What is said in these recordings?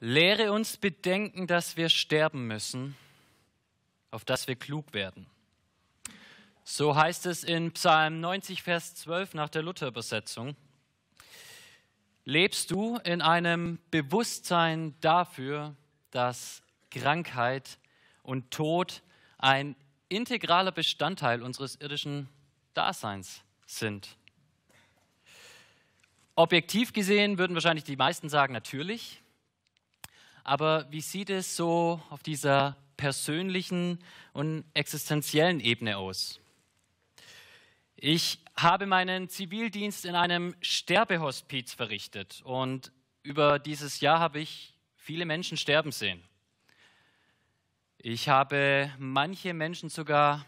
Lehre uns bedenken, dass wir sterben müssen, auf dass wir klug werden. So heißt es in Psalm 90, Vers 12 nach der Luther-Übersetzung. Lebst du in einem Bewusstsein dafür, dass Krankheit und Tod ein integraler Bestandteil unseres irdischen Daseins sind? Objektiv gesehen würden wahrscheinlich die meisten sagen, natürlich. Aber wie sieht es so auf dieser persönlichen und existenziellen Ebene aus? Ich habe meinen Zivildienst in einem Sterbehospiz verrichtet und über dieses Jahr habe ich viele Menschen sterben sehen. Ich habe manche Menschen sogar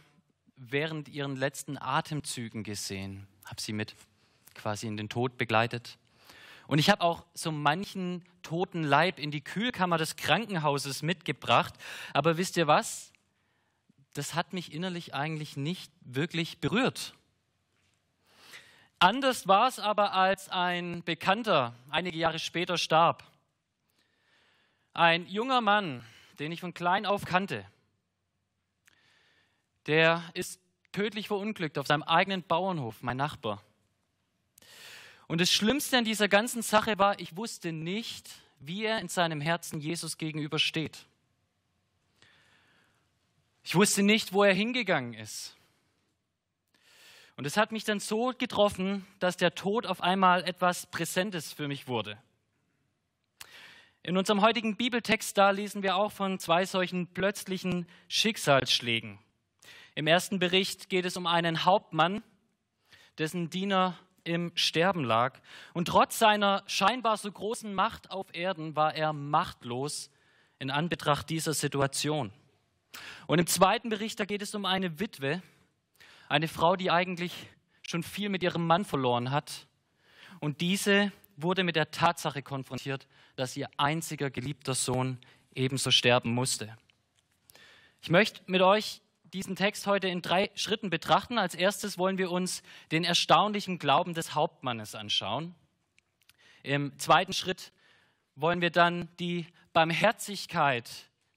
während ihren letzten Atemzügen gesehen, habe sie mit quasi in den Tod begleitet. Und ich habe auch so manchen toten Leib in die Kühlkammer des Krankenhauses mitgebracht. Aber wisst ihr was? Das hat mich innerlich eigentlich nicht wirklich berührt. Anders war es aber, als ein Bekannter einige Jahre später starb. Ein junger Mann, den ich von klein auf kannte, der ist tödlich verunglückt auf seinem eigenen Bauernhof, mein Nachbar. Und das Schlimmste an dieser ganzen Sache war, ich wusste nicht, wie er in seinem Herzen Jesus gegenübersteht. Ich wusste nicht, wo er hingegangen ist. Und es hat mich dann so getroffen, dass der Tod auf einmal etwas Präsentes für mich wurde. In unserem heutigen Bibeltext da lesen wir auch von zwei solchen plötzlichen Schicksalsschlägen. Im ersten Bericht geht es um einen Hauptmann, dessen Diener im Sterben lag. Und trotz seiner scheinbar so großen Macht auf Erden war er machtlos in Anbetracht dieser Situation. Und im zweiten Bericht, da geht es um eine Witwe, eine Frau, die eigentlich schon viel mit ihrem Mann verloren hat. Und diese wurde mit der Tatsache konfrontiert, dass ihr einziger geliebter Sohn ebenso sterben musste. Ich möchte mit euch diesen Text heute in drei Schritten betrachten. Als erstes wollen wir uns den erstaunlichen Glauben des Hauptmannes anschauen. Im zweiten Schritt wollen wir dann die Barmherzigkeit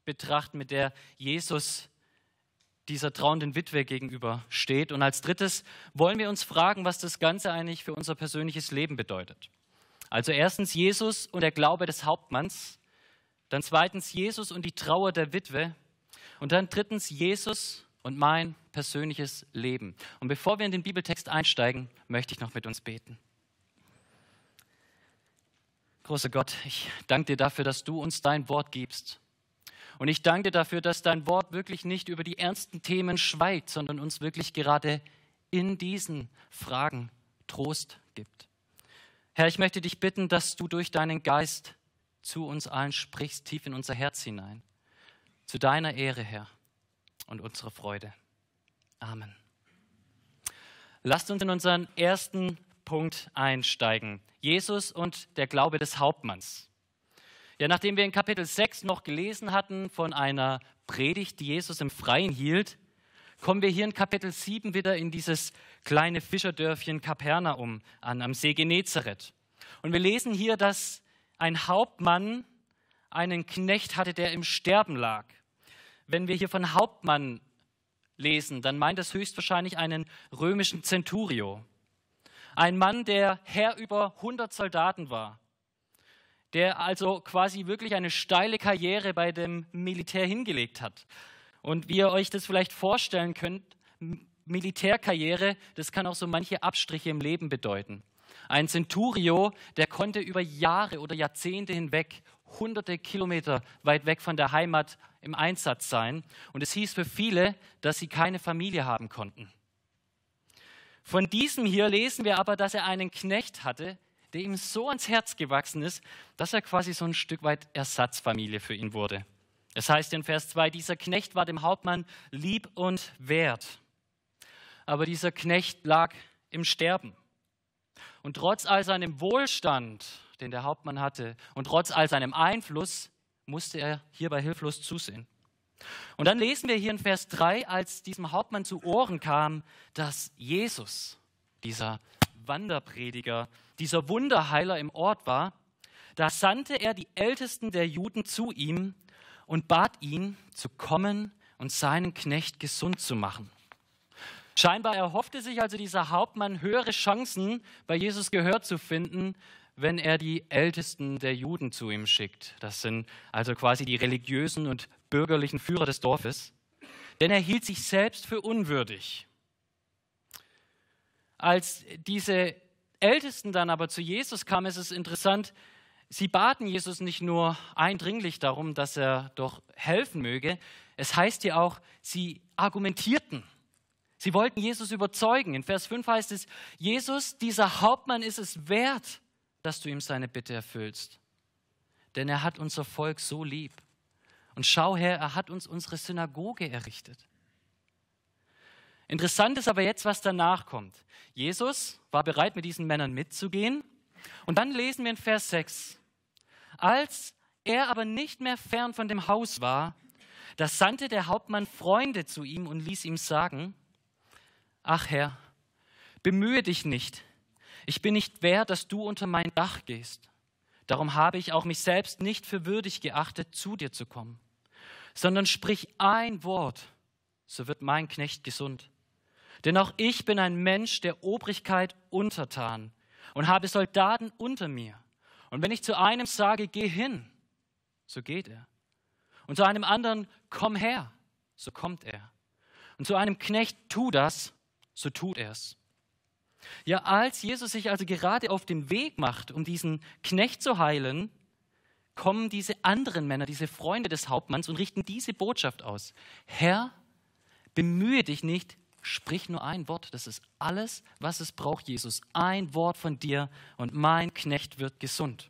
betrachten, mit der Jesus dieser trauenden Witwe gegenüber steht. Und als drittes wollen wir uns fragen, was das Ganze eigentlich für unser persönliches Leben bedeutet. Also erstens Jesus und der Glaube des Hauptmanns, dann zweitens Jesus und die Trauer der Witwe und dann drittens Jesus und mein persönliches Leben. Und bevor wir in den Bibeltext einsteigen, möchte ich noch mit uns beten. Großer Gott, ich danke dir dafür, dass du uns dein Wort gibst. Und ich danke dir dafür, dass dein Wort wirklich nicht über die ernsten Themen schweigt, sondern uns wirklich gerade in diesen Fragen Trost gibt. Herr, ich möchte dich bitten, dass du durch deinen Geist zu uns allen sprichst, tief in unser Herz hinein. Zu deiner Ehre, Herr, und unserer Freude. Amen. Lasst uns in unseren ersten Punkt einsteigen. Jesus und der Glaube des Hauptmanns. Ja, nachdem wir in Kapitel 6 noch gelesen hatten von einer Predigt, die Jesus im Freien hielt, kommen wir hier in Kapitel 7 wieder in dieses kleine Fischerdörfchen Kapernaum an, am See Genezareth. Und wir lesen hier, dass ein Hauptmann einen Knecht hatte, der im Sterben lag wenn wir hier von Hauptmann lesen, dann meint es höchstwahrscheinlich einen römischen Centurio. Ein Mann, der Herr über 100 Soldaten war, der also quasi wirklich eine steile Karriere bei dem Militär hingelegt hat. Und wie ihr euch das vielleicht vorstellen könnt, Militärkarriere, das kann auch so manche Abstriche im Leben bedeuten. Ein Centurio, der konnte über Jahre oder Jahrzehnte hinweg hunderte Kilometer weit weg von der Heimat im Einsatz sein. Und es hieß für viele, dass sie keine Familie haben konnten. Von diesem hier lesen wir aber, dass er einen Knecht hatte, der ihm so ans Herz gewachsen ist, dass er quasi so ein Stück weit Ersatzfamilie für ihn wurde. Es heißt in Vers 2, dieser Knecht war dem Hauptmann lieb und wert. Aber dieser Knecht lag im Sterben. Und trotz all seinem Wohlstand den der Hauptmann hatte. Und trotz all seinem Einfluss musste er hierbei hilflos zusehen. Und dann lesen wir hier in Vers 3, als diesem Hauptmann zu Ohren kam, dass Jesus, dieser Wanderprediger, dieser Wunderheiler im Ort war, Da sandte er die Ältesten der Juden zu ihm und bat ihn, zu kommen und seinen Knecht gesund zu machen. Scheinbar erhoffte sich also dieser Hauptmann höhere Chancen, bei Jesus Gehör zu finden, wenn er die Ältesten der Juden zu ihm schickt. Das sind also quasi die religiösen und bürgerlichen Führer des Dorfes. Denn er hielt sich selbst für unwürdig. Als diese Ältesten dann aber zu Jesus kamen, ist es interessant, sie baten Jesus nicht nur eindringlich darum, dass er doch helfen möge, es heißt ja auch, sie argumentierten. Sie wollten Jesus überzeugen. In Vers 5 heißt es, Jesus, dieser Hauptmann ist es wert, dass du ihm seine Bitte erfüllst. Denn er hat unser Volk so lieb. Und schau her, er hat uns unsere Synagoge errichtet. Interessant ist aber jetzt, was danach kommt. Jesus war bereit, mit diesen Männern mitzugehen. Und dann lesen wir in Vers 6. Als er aber nicht mehr fern von dem Haus war, da sandte der Hauptmann Freunde zu ihm und ließ ihm sagen, Ach Herr, bemühe dich nicht, ich bin nicht wert, dass du unter mein Dach gehst. Darum habe ich auch mich selbst nicht für würdig geachtet, zu dir zu kommen, sondern sprich ein Wort, so wird mein Knecht gesund. Denn auch ich bin ein Mensch der Obrigkeit untertan und habe Soldaten unter mir. Und wenn ich zu einem sage, geh hin, so geht er. Und zu einem anderen, komm her, so kommt er. Und zu einem Knecht, tu das, so tut er es. Ja, als Jesus sich also gerade auf den Weg macht, um diesen Knecht zu heilen, kommen diese anderen Männer, diese Freunde des Hauptmanns und richten diese Botschaft aus. Herr, bemühe dich nicht, sprich nur ein Wort. Das ist alles, was es braucht, Jesus. Ein Wort von dir und mein Knecht wird gesund.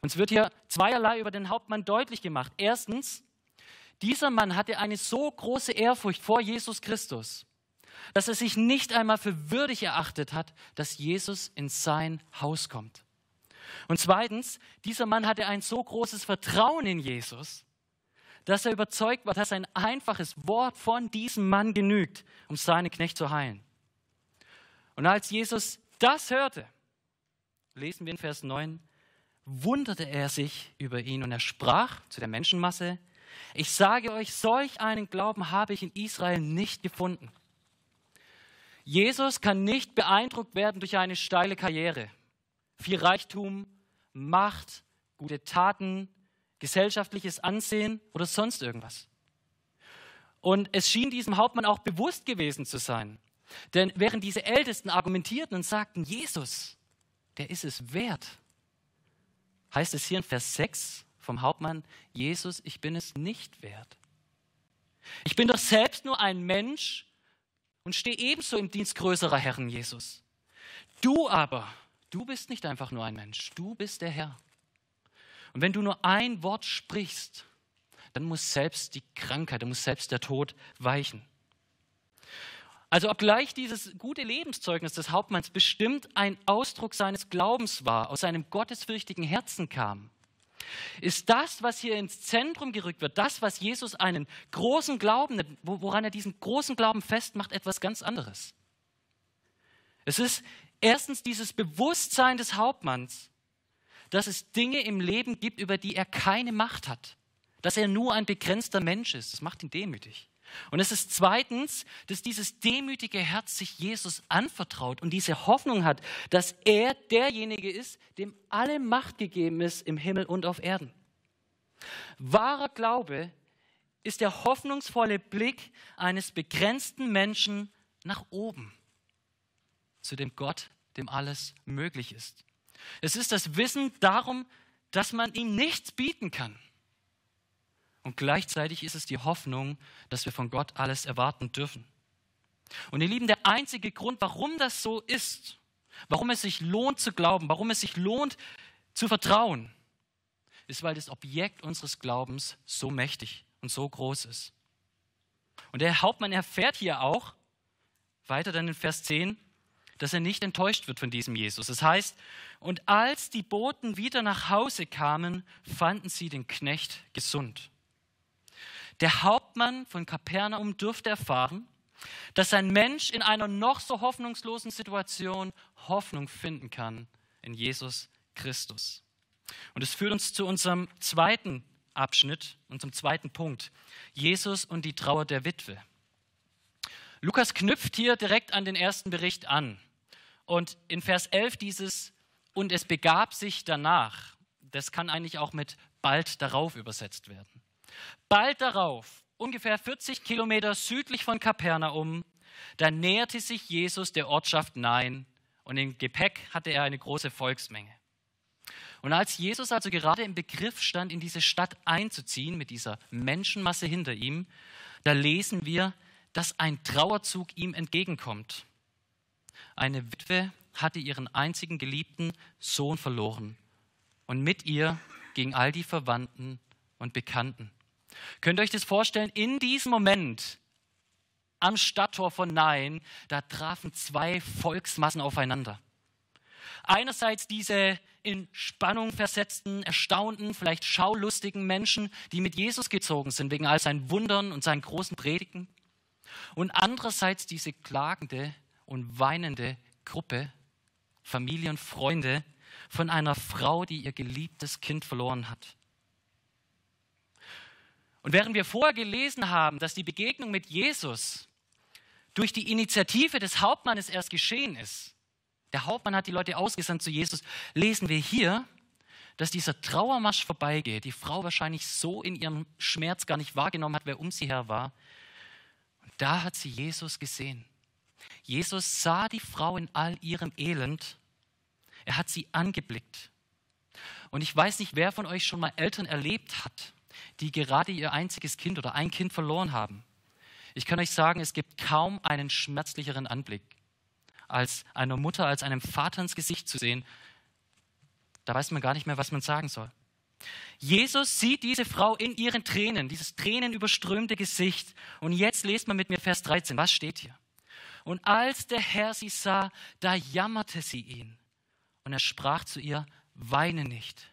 Uns wird hier zweierlei über den Hauptmann deutlich gemacht. Erstens, dieser Mann hatte eine so große Ehrfurcht vor Jesus Christus, dass er sich nicht einmal für würdig erachtet hat, dass Jesus in sein Haus kommt. Und zweitens, dieser Mann hatte ein so großes Vertrauen in Jesus, dass er überzeugt war, dass ein einfaches Wort von diesem Mann genügt, um seinen Knecht zu heilen. Und als Jesus das hörte, lesen wir in Vers 9, wunderte er sich über ihn und er sprach zu der Menschenmasse, ich sage euch, solch einen Glauben habe ich in Israel nicht gefunden. Jesus kann nicht beeindruckt werden durch eine steile Karriere, viel Reichtum, Macht, gute Taten, gesellschaftliches Ansehen oder sonst irgendwas. Und es schien diesem Hauptmann auch bewusst gewesen zu sein. Denn während diese Ältesten argumentierten und sagten, Jesus, der ist es wert, heißt es hier in Vers 6 vom Hauptmann, Jesus, ich bin es nicht wert. Ich bin doch selbst nur ein Mensch und stehe ebenso im Dienst größerer Herren, Jesus. Du aber, du bist nicht einfach nur ein Mensch, du bist der Herr. Und wenn du nur ein Wort sprichst, dann muss selbst die Krankheit, dann muss selbst der Tod weichen. Also obgleich dieses gute Lebenszeugnis des Hauptmanns bestimmt ein Ausdruck seines Glaubens war, aus seinem gottesfürchtigen Herzen kam, ist das, was hier ins Zentrum gerückt wird, das, was Jesus einen großen Glauben, woran er diesen großen Glauben festmacht, etwas ganz anderes. Es ist erstens dieses Bewusstsein des Hauptmanns, dass es Dinge im Leben gibt, über die er keine Macht hat, dass er nur ein begrenzter Mensch ist. Das macht ihn demütig. Und es ist zweitens, dass dieses demütige Herz sich Jesus anvertraut und diese Hoffnung hat, dass er derjenige ist, dem alle Macht gegeben ist im Himmel und auf Erden. Wahrer Glaube ist der hoffnungsvolle Blick eines begrenzten Menschen nach oben, zu dem Gott, dem alles möglich ist. Es ist das Wissen darum, dass man ihm nichts bieten kann und gleichzeitig ist es die Hoffnung, dass wir von Gott alles erwarten dürfen. Und ihr Lieben, der einzige Grund, warum das so ist, warum es sich lohnt zu glauben, warum es sich lohnt zu vertrauen, ist, weil das Objekt unseres Glaubens so mächtig und so groß ist. Und der Hauptmann erfährt hier auch, weiter dann in Vers 10, dass er nicht enttäuscht wird von diesem Jesus. Das heißt, und als die Boten wieder nach Hause kamen, fanden sie den Knecht gesund. Der Hauptmann von Kapernaum dürfte erfahren, dass ein Mensch in einer noch so hoffnungslosen Situation Hoffnung finden kann in Jesus Christus. Und es führt uns zu unserem zweiten Abschnitt, unserem zweiten Punkt. Jesus und die Trauer der Witwe. Lukas knüpft hier direkt an den ersten Bericht an. Und in Vers 11 dieses, und es begab sich danach, das kann eigentlich auch mit bald darauf übersetzt werden. Bald darauf, ungefähr 40 Kilometer südlich von Kapernaum, da näherte sich Jesus der Ortschaft Nein und im Gepäck hatte er eine große Volksmenge. Und als Jesus also gerade im Begriff stand, in diese Stadt einzuziehen, mit dieser Menschenmasse hinter ihm, da lesen wir, dass ein Trauerzug ihm entgegenkommt. Eine Witwe hatte ihren einzigen geliebten Sohn verloren und mit ihr gingen all die Verwandten und Bekannten. Könnt ihr euch das vorstellen? In diesem Moment am Stadttor von Nain, da trafen zwei Volksmassen aufeinander. Einerseits diese in Spannung versetzten, erstaunten, vielleicht schaulustigen Menschen, die mit Jesus gezogen sind wegen all seinen Wundern und seinen großen Predigen. Und andererseits diese klagende und weinende Gruppe, Familie und Freunde von einer Frau, die ihr geliebtes Kind verloren hat. Und während wir vorher gelesen haben, dass die Begegnung mit Jesus durch die Initiative des Hauptmannes erst geschehen ist, der Hauptmann hat die Leute ausgesandt zu Jesus, lesen wir hier, dass dieser Trauermarsch vorbeigeht, die Frau wahrscheinlich so in ihrem Schmerz gar nicht wahrgenommen hat, wer um sie her war. Und da hat sie Jesus gesehen. Jesus sah die Frau in all ihrem Elend. Er hat sie angeblickt. Und ich weiß nicht, wer von euch schon mal Eltern erlebt hat, die gerade ihr einziges Kind oder ein Kind verloren haben. Ich kann euch sagen, es gibt kaum einen schmerzlicheren Anblick als einer Mutter, als einem Vater ins Gesicht zu sehen, da weiß man gar nicht mehr, was man sagen soll. Jesus sieht diese Frau in ihren Tränen, dieses tränenüberströmte Gesicht. Und jetzt lest man mit mir Vers 13. Was steht hier? Und als der Herr sie sah, da jammerte sie ihn. Und er sprach zu ihr, weine nicht.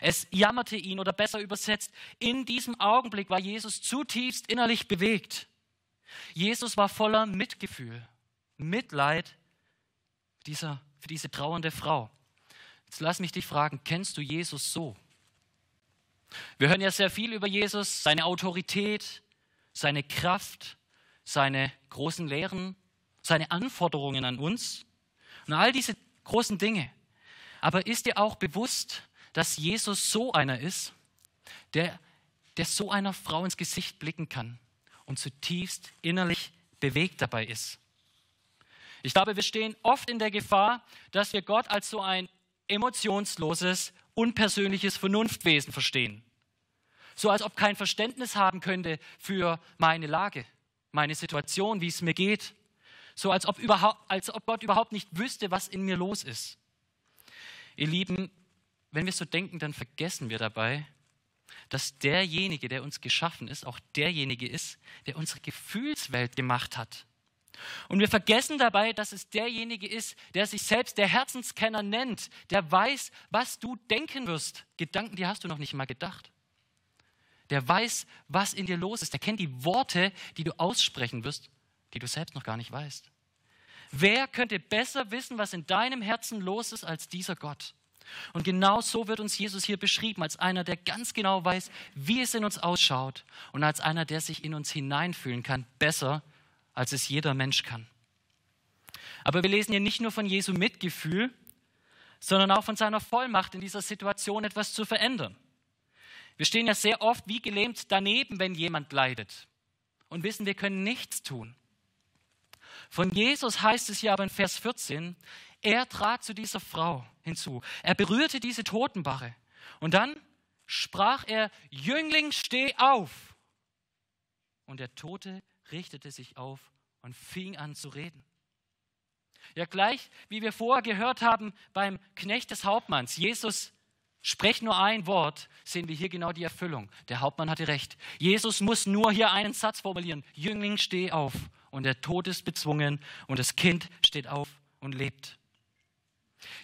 Es jammerte ihn oder besser übersetzt, in diesem Augenblick war Jesus zutiefst innerlich bewegt. Jesus war voller Mitgefühl. Mitleid dieser, für diese trauernde Frau. Jetzt lass mich dich fragen, kennst du Jesus so? Wir hören ja sehr viel über Jesus, seine Autorität, seine Kraft, seine großen Lehren, seine Anforderungen an uns und all diese großen Dinge. Aber ist dir auch bewusst, dass Jesus so einer ist, der, der so einer Frau ins Gesicht blicken kann und zutiefst innerlich bewegt dabei ist? Ich glaube, wir stehen oft in der Gefahr, dass wir Gott als so ein emotionsloses, unpersönliches Vernunftwesen verstehen. So als ob kein Verständnis haben könnte für meine Lage, meine Situation, wie es mir geht. So als ob, als ob Gott überhaupt nicht wüsste, was in mir los ist. Ihr Lieben, wenn wir so denken, dann vergessen wir dabei, dass derjenige, der uns geschaffen ist, auch derjenige ist, der unsere Gefühlswelt gemacht hat. Und wir vergessen dabei, dass es derjenige ist, der sich selbst der Herzenskenner nennt, der weiß, was du denken wirst. Gedanken, die hast du noch nicht mal gedacht. Der weiß, was in dir los ist. Der kennt die Worte, die du aussprechen wirst, die du selbst noch gar nicht weißt. Wer könnte besser wissen, was in deinem Herzen los ist, als dieser Gott? Und genau so wird uns Jesus hier beschrieben, als einer, der ganz genau weiß, wie es in uns ausschaut und als einer, der sich in uns hineinfühlen kann, besser als es jeder Mensch kann. Aber wir lesen hier nicht nur von Jesu Mitgefühl, sondern auch von seiner Vollmacht in dieser Situation etwas zu verändern. Wir stehen ja sehr oft wie gelähmt daneben, wenn jemand leidet und wissen, wir können nichts tun. Von Jesus heißt es hier aber in Vers 14, er trat zu dieser Frau hinzu. Er berührte diese Totenbache. Und dann sprach er, Jüngling, steh auf. Und der Tote richtete sich auf und fing an zu reden. Ja, gleich wie wir vorher gehört haben beim Knecht des Hauptmanns, Jesus spricht nur ein Wort, sehen wir hier genau die Erfüllung. Der Hauptmann hatte recht. Jesus muss nur hier einen Satz formulieren. Jüngling, steh auf. Und der Tod ist bezwungen und das Kind steht auf und lebt.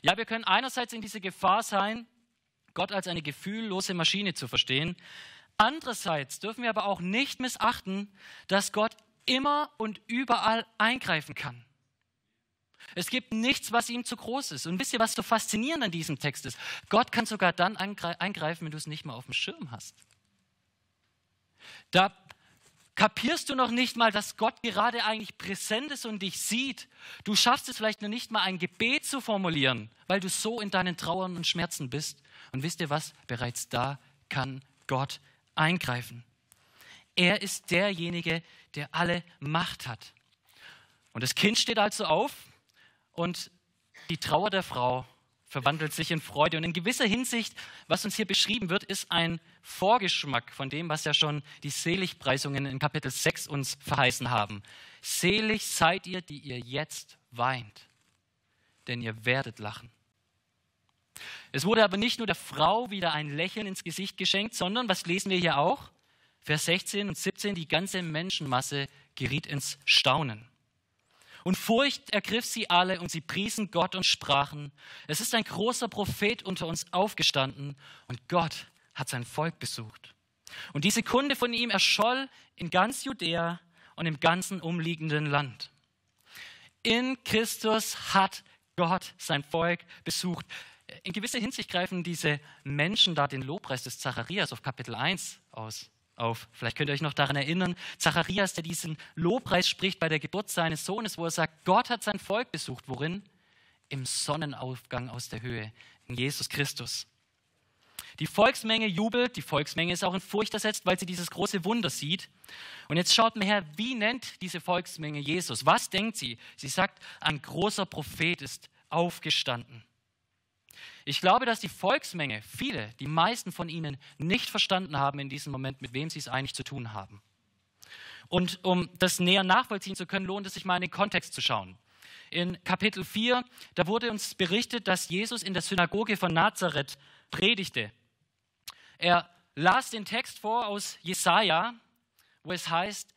Ja, wir können einerseits in diese Gefahr sein, Gott als eine gefühllose Maschine zu verstehen. Andererseits dürfen wir aber auch nicht missachten, dass Gott immer und überall eingreifen kann. Es gibt nichts, was ihm zu groß ist. Und wisst ihr, was so faszinierend an diesem Text ist? Gott kann sogar dann eingreifen, wenn du es nicht mal auf dem Schirm hast. Da kapierst du noch nicht mal, dass Gott gerade eigentlich präsent ist und dich sieht. Du schaffst es vielleicht noch nicht mal, ein Gebet zu formulieren, weil du so in deinen Trauern und Schmerzen bist. Und wisst ihr was? Bereits da kann Gott eingreifen. Er ist derjenige, der alle Macht hat. Und das Kind steht also auf und die Trauer der Frau verwandelt sich in Freude. Und in gewisser Hinsicht, was uns hier beschrieben wird, ist ein Vorgeschmack von dem, was ja schon die Seligpreisungen in Kapitel 6 uns verheißen haben. Selig seid ihr, die ihr jetzt weint, denn ihr werdet lachen. Es wurde aber nicht nur der Frau wieder ein Lächeln ins Gesicht geschenkt, sondern, was lesen wir hier auch? Vers 16 und 17, die ganze Menschenmasse geriet ins Staunen. Und Furcht ergriff sie alle und sie priesen Gott und sprachen, es ist ein großer Prophet unter uns aufgestanden und Gott hat sein Volk besucht. Und diese Kunde von ihm erscholl in ganz Judäa und im ganzen umliegenden Land. In Christus hat Gott sein Volk besucht. In gewisser Hinsicht greifen diese Menschen da den Lobpreis des Zacharias auf Kapitel 1 aus auf. Vielleicht könnt ihr euch noch daran erinnern, Zacharias, der diesen Lobpreis spricht bei der Geburt seines Sohnes, wo er sagt, Gott hat sein Volk besucht. Worin? Im Sonnenaufgang aus der Höhe, in Jesus Christus. Die Volksmenge jubelt, die Volksmenge ist auch in Furcht ersetzt, weil sie dieses große Wunder sieht. Und jetzt schaut mal her, wie nennt diese Volksmenge Jesus? Was denkt sie? Sie sagt, ein großer Prophet ist aufgestanden. Ich glaube, dass die Volksmenge, viele, die meisten von ihnen nicht verstanden haben in diesem Moment, mit wem sie es eigentlich zu tun haben. Und um das näher nachvollziehen zu können, lohnt es sich mal in den Kontext zu schauen. In Kapitel 4, da wurde uns berichtet, dass Jesus in der Synagoge von Nazareth predigte. Er las den Text vor aus Jesaja, wo es heißt,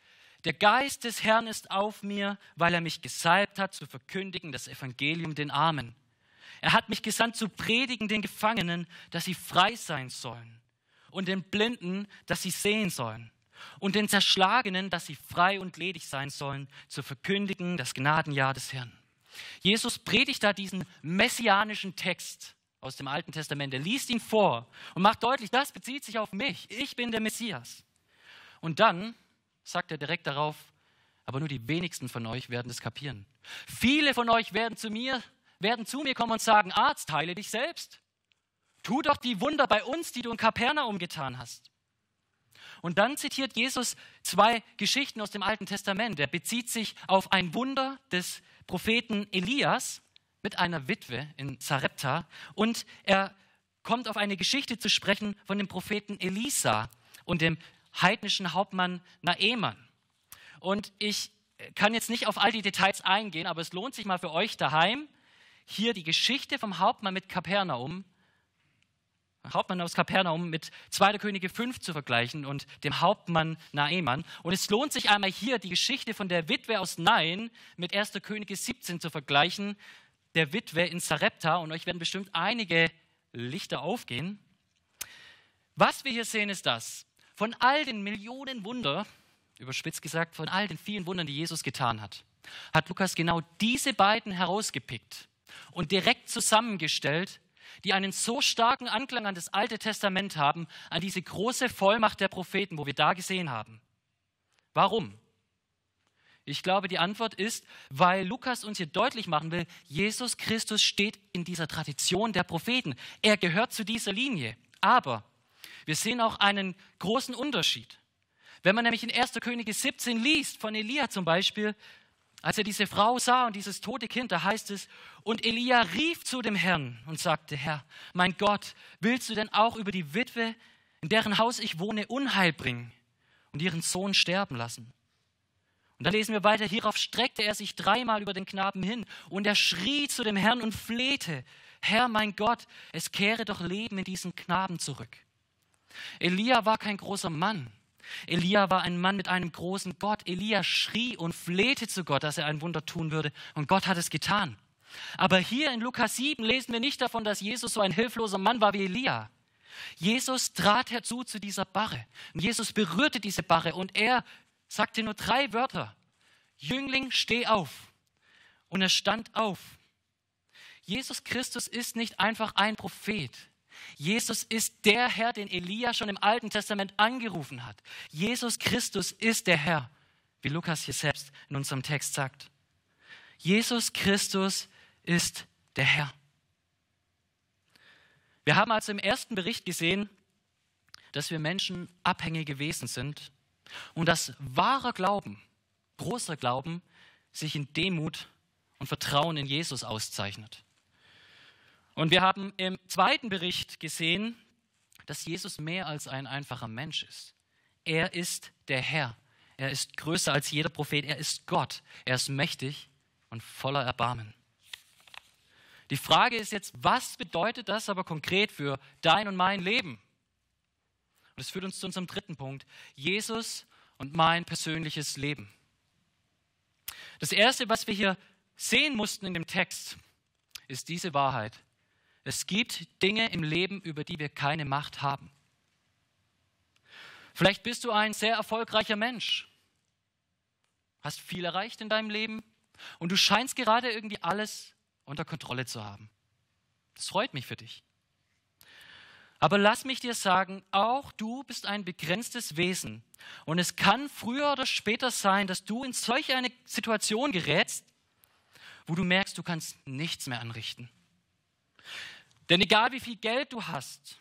der Geist des Herrn ist auf mir, weil er mich gesalbt hat, zu verkündigen das Evangelium den Armen. Er hat mich gesandt zu predigen den Gefangenen, dass sie frei sein sollen und den Blinden, dass sie sehen sollen und den Zerschlagenen, dass sie frei und ledig sein sollen, zu verkündigen das Gnadenjahr des Herrn. Jesus predigt da diesen messianischen Text aus dem Alten Testament. Er liest ihn vor und macht deutlich, das bezieht sich auf mich. Ich bin der Messias. Und dann sagt er direkt darauf, aber nur die wenigsten von euch werden es kapieren. Viele von euch werden zu mir werden zu mir kommen und sagen, Arzt, heile dich selbst. Tu doch die Wunder bei uns, die du in Kapernaum getan hast. Und dann zitiert Jesus zwei Geschichten aus dem Alten Testament. Er bezieht sich auf ein Wunder des Propheten Elias mit einer Witwe in Sarepta und er kommt auf eine Geschichte zu sprechen von dem Propheten Elisa und dem heidnischen Hauptmann Naeman. Und ich kann jetzt nicht auf all die Details eingehen, aber es lohnt sich mal für euch daheim, hier die Geschichte vom Hauptmann mit Kapernaum, Hauptmann aus Kapernaum mit 2. Könige 5 zu vergleichen und dem Hauptmann Naeman. Und es lohnt sich einmal hier die Geschichte von der Witwe aus Nain mit 1. Könige 17 zu vergleichen, der Witwe in Sarepta. Und euch werden bestimmt einige Lichter aufgehen. Was wir hier sehen, ist das. Von all den Millionen Wunder, überspitzt gesagt, von all den vielen Wundern, die Jesus getan hat, hat Lukas genau diese beiden herausgepickt und direkt zusammengestellt, die einen so starken Anklang an das Alte Testament haben, an diese große Vollmacht der Propheten, wo wir da gesehen haben. Warum? Ich glaube, die Antwort ist, weil Lukas uns hier deutlich machen will, Jesus Christus steht in dieser Tradition der Propheten. Er gehört zu dieser Linie. Aber wir sehen auch einen großen Unterschied. Wenn man nämlich in 1. Könige 17 liest, von Elia zum Beispiel, als er diese Frau sah und dieses tote Kind, da heißt es, und Elia rief zu dem Herrn und sagte, Herr, mein Gott, willst du denn auch über die Witwe, in deren Haus ich wohne, Unheil bringen und ihren Sohn sterben lassen? Und dann lesen wir weiter, hierauf streckte er sich dreimal über den Knaben hin und er schrie zu dem Herrn und flehte, Herr, mein Gott, es kehre doch Leben in diesen Knaben zurück. Elia war kein großer Mann, Elia war ein Mann mit einem großen Gott. Elia schrie und flehte zu Gott, dass er ein Wunder tun würde. Und Gott hat es getan. Aber hier in Lukas 7 lesen wir nicht davon, dass Jesus so ein hilfloser Mann war wie Elia. Jesus trat herzu zu dieser Barre. Und Jesus berührte diese Barre und er sagte nur drei Wörter. Jüngling, steh auf. und er stand auf. Jesus Christus ist nicht einfach ein Prophet. Jesus ist der Herr, den Elia schon im Alten Testament angerufen hat. Jesus Christus ist der Herr, wie Lukas hier selbst in unserem Text sagt. Jesus Christus ist der Herr. Wir haben also im ersten Bericht gesehen, dass wir Menschen abhängige Wesen sind und dass wahrer Glauben, großer Glauben, sich in Demut und Vertrauen in Jesus auszeichnet. Und wir haben im zweiten Bericht gesehen, dass Jesus mehr als ein einfacher Mensch ist. Er ist der Herr. Er ist größer als jeder Prophet. Er ist Gott. Er ist mächtig und voller Erbarmen. Die Frage ist jetzt, was bedeutet das aber konkret für dein und mein Leben? Und das führt uns zu unserem dritten Punkt. Jesus und mein persönliches Leben. Das Erste, was wir hier sehen mussten in dem Text, ist diese Wahrheit. Es gibt Dinge im Leben, über die wir keine Macht haben. Vielleicht bist du ein sehr erfolgreicher Mensch, hast viel erreicht in deinem Leben und du scheinst gerade irgendwie alles unter Kontrolle zu haben. Das freut mich für dich. Aber lass mich dir sagen, auch du bist ein begrenztes Wesen. Und es kann früher oder später sein, dass du in solch eine Situation gerätst, wo du merkst, du kannst nichts mehr anrichten. Denn egal wie viel Geld du hast,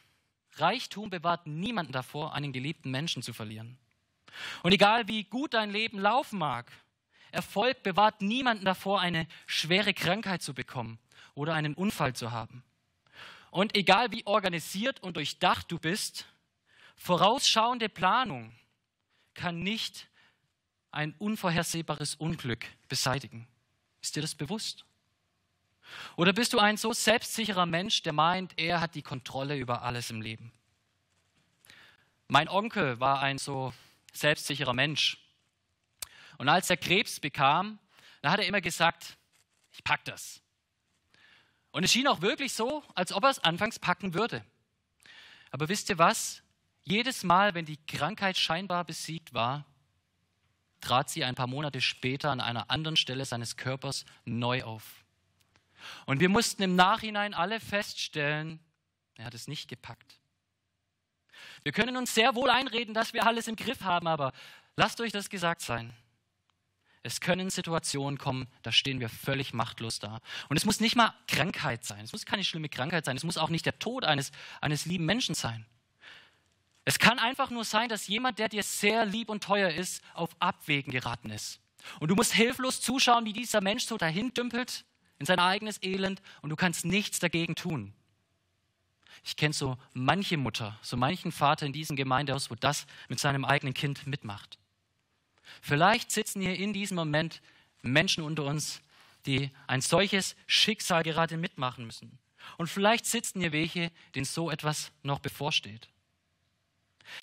Reichtum bewahrt niemanden davor, einen geliebten Menschen zu verlieren. Und egal wie gut dein Leben laufen mag, Erfolg bewahrt niemanden davor, eine schwere Krankheit zu bekommen oder einen Unfall zu haben. Und egal wie organisiert und durchdacht du bist, vorausschauende Planung kann nicht ein unvorhersehbares Unglück beseitigen. Ist dir das bewusst? Oder bist du ein so selbstsicherer Mensch, der meint, er hat die Kontrolle über alles im Leben? Mein Onkel war ein so selbstsicherer Mensch. Und als er Krebs bekam, da hat er immer gesagt, ich pack das. Und es schien auch wirklich so, als ob er es anfangs packen würde. Aber wisst ihr was? Jedes Mal, wenn die Krankheit scheinbar besiegt war, trat sie ein paar Monate später an einer anderen Stelle seines Körpers neu auf. Und wir mussten im Nachhinein alle feststellen, er hat es nicht gepackt. Wir können uns sehr wohl einreden, dass wir alles im Griff haben, aber lasst euch das gesagt sein. Es können Situationen kommen, da stehen wir völlig machtlos da. Und es muss nicht mal Krankheit sein. Es muss keine schlimme Krankheit sein. Es muss auch nicht der Tod eines, eines lieben Menschen sein. Es kann einfach nur sein, dass jemand, der dir sehr lieb und teuer ist, auf Abwägen geraten ist. Und du musst hilflos zuschauen, wie dieser Mensch so dahin dümpelt in sein eigenes Elend und du kannst nichts dagegen tun. Ich kenne so manche Mutter, so manchen Vater in diesem Gemeindehaus, wo das mit seinem eigenen Kind mitmacht. Vielleicht sitzen hier in diesem Moment Menschen unter uns, die ein solches Schicksal gerade mitmachen müssen. Und vielleicht sitzen hier welche, denen so etwas noch bevorsteht.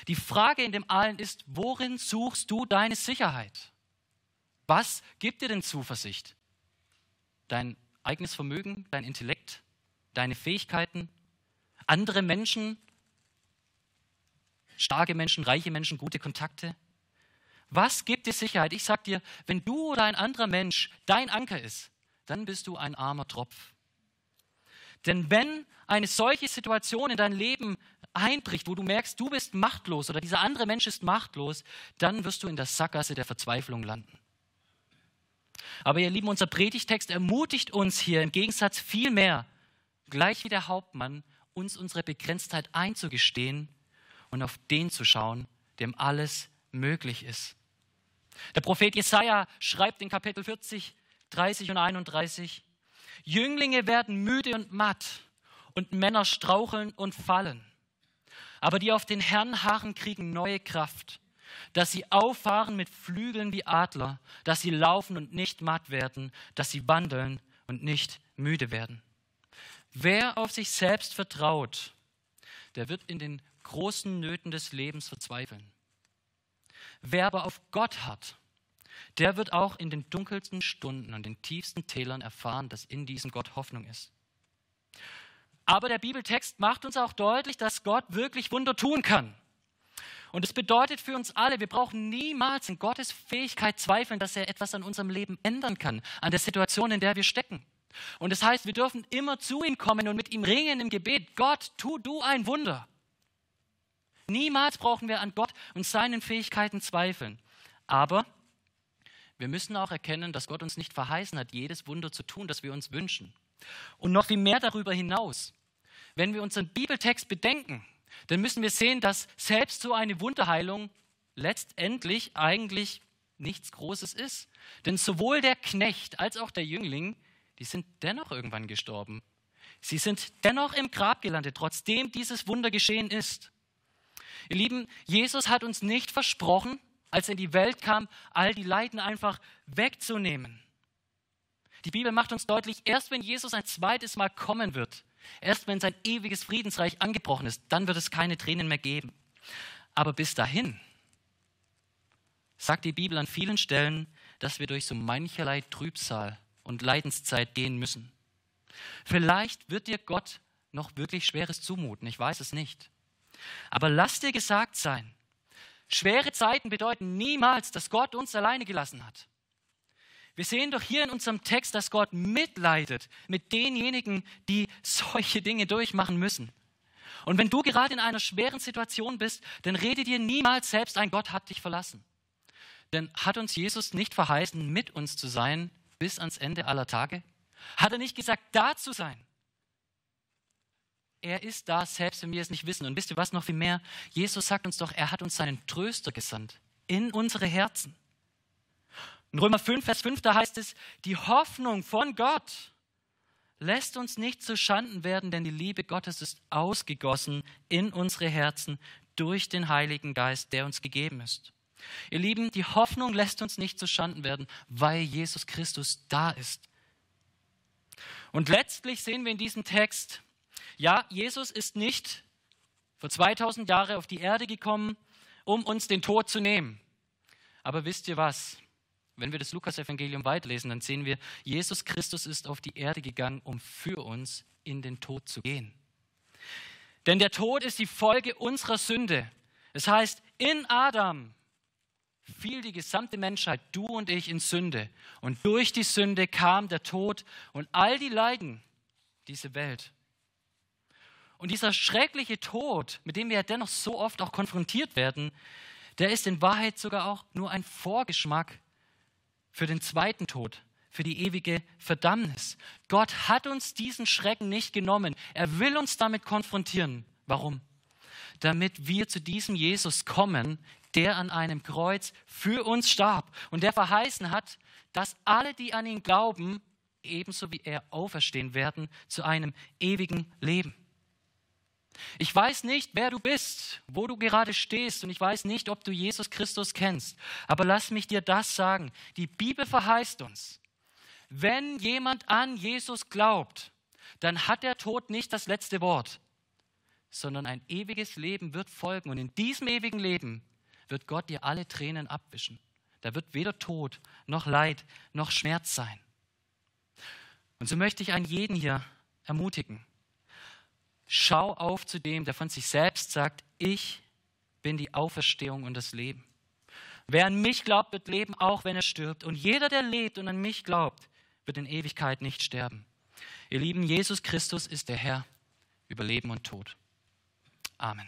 Die Frage in dem allen ist, worin suchst du deine Sicherheit? Was gibt dir denn Zuversicht? Dein eigenes Vermögen, dein Intellekt, deine Fähigkeiten, andere Menschen, starke Menschen, reiche Menschen, gute Kontakte? Was gibt dir Sicherheit? Ich sag dir, wenn du oder ein anderer Mensch dein Anker ist, dann bist du ein armer Tropf. Denn wenn eine solche Situation in dein Leben einbricht, wo du merkst, du bist machtlos oder dieser andere Mensch ist machtlos, dann wirst du in der Sackgasse der Verzweiflung landen. Aber ihr Lieben, unser Predigtext ermutigt uns hier im Gegensatz viel mehr, gleich wie der Hauptmann, uns unsere Begrenztheit einzugestehen und auf den zu schauen, dem alles möglich ist. Der Prophet Jesaja schreibt in Kapitel 40, 30 und 31, Jünglinge werden müde und matt und Männer straucheln und fallen. Aber die auf den Herrn harren, kriegen neue Kraft, dass sie auffahren mit Flügeln wie Adler, dass sie laufen und nicht matt werden, dass sie wandeln und nicht müde werden. Wer auf sich selbst vertraut, der wird in den großen Nöten des Lebens verzweifeln. Wer aber auf Gott hat, der wird auch in den dunkelsten Stunden und den tiefsten Tälern erfahren, dass in diesem Gott Hoffnung ist. Aber der Bibeltext macht uns auch deutlich, dass Gott wirklich Wunder tun kann. Und es bedeutet für uns alle, wir brauchen niemals in Gottes Fähigkeit zweifeln, dass er etwas an unserem Leben ändern kann, an der Situation, in der wir stecken. Und das heißt, wir dürfen immer zu ihm kommen und mit ihm ringen im Gebet. Gott, tu du ein Wunder. Niemals brauchen wir an Gott und seinen Fähigkeiten zweifeln. Aber wir müssen auch erkennen, dass Gott uns nicht verheißen hat, jedes Wunder zu tun, das wir uns wünschen. Und noch viel mehr darüber hinaus. Wenn wir unseren Bibeltext bedenken, dann müssen wir sehen, dass selbst so eine Wunderheilung letztendlich eigentlich nichts Großes ist. Denn sowohl der Knecht als auch der Jüngling, die sind dennoch irgendwann gestorben. Sie sind dennoch im Grab gelandet, trotzdem dieses Wunder geschehen ist. Ihr Lieben, Jesus hat uns nicht versprochen, als er in die Welt kam, all die Leiden einfach wegzunehmen. Die Bibel macht uns deutlich, erst wenn Jesus ein zweites Mal kommen wird, erst wenn sein ewiges Friedensreich angebrochen ist, dann wird es keine Tränen mehr geben. Aber bis dahin sagt die Bibel an vielen Stellen, dass wir durch so mancherlei Trübsal und Leidenszeit gehen müssen. Vielleicht wird dir Gott noch wirklich Schweres zumuten, ich weiß es nicht. Aber lass dir gesagt sein, schwere Zeiten bedeuten niemals, dass Gott uns alleine gelassen hat. Wir sehen doch hier in unserem Text, dass Gott mitleidet mit denjenigen, die solche Dinge durchmachen müssen. Und wenn du gerade in einer schweren Situation bist, dann rede dir niemals selbst ein, Gott hat dich verlassen. Denn hat uns Jesus nicht verheißen, mit uns zu sein bis ans Ende aller Tage? Hat er nicht gesagt, da zu sein? Er ist da, selbst wenn wir es nicht wissen. Und wisst ihr was noch viel mehr? Jesus sagt uns doch, er hat uns seinen Tröster gesandt in unsere Herzen. In Römer 5, Vers 5, da heißt es, die Hoffnung von Gott lässt uns nicht zu Schanden werden, denn die Liebe Gottes ist ausgegossen in unsere Herzen durch den Heiligen Geist, der uns gegeben ist. Ihr Lieben, die Hoffnung lässt uns nicht zu Schanden werden, weil Jesus Christus da ist. Und letztlich sehen wir in diesem Text, ja, Jesus ist nicht vor 2000 Jahren auf die Erde gekommen, um uns den Tod zu nehmen. Aber wisst ihr was? Wenn wir das Lukas-Evangelium weiterlesen, dann sehen wir, Jesus Christus ist auf die Erde gegangen, um für uns in den Tod zu gehen. Denn der Tod ist die Folge unserer Sünde. Es das heißt, in Adam fiel die gesamte Menschheit, du und ich, in Sünde. Und durch die Sünde kam der Tod und all die Leiden dieser Welt. Und dieser schreckliche Tod, mit dem wir ja dennoch so oft auch konfrontiert werden, der ist in Wahrheit sogar auch nur ein Vorgeschmack für den zweiten Tod, für die ewige Verdammnis. Gott hat uns diesen Schrecken nicht genommen. Er will uns damit konfrontieren. Warum? Damit wir zu diesem Jesus kommen, der an einem Kreuz für uns starb und der verheißen hat, dass alle, die an ihn glauben, ebenso wie er auferstehen werden zu einem ewigen Leben. Ich weiß nicht, wer du bist, wo du gerade stehst und ich weiß nicht, ob du Jesus Christus kennst. Aber lass mich dir das sagen. Die Bibel verheißt uns, wenn jemand an Jesus glaubt, dann hat der Tod nicht das letzte Wort, sondern ein ewiges Leben wird folgen. Und in diesem ewigen Leben wird Gott dir alle Tränen abwischen. Da wird weder Tod noch Leid noch Schmerz sein. Und so möchte ich einen jeden hier ermutigen. Schau auf zu dem, der von sich selbst sagt, ich bin die Auferstehung und das Leben. Wer an mich glaubt, wird leben, auch wenn er stirbt. Und jeder, der lebt und an mich glaubt, wird in Ewigkeit nicht sterben. Ihr Lieben, Jesus Christus ist der Herr über Leben und Tod. Amen.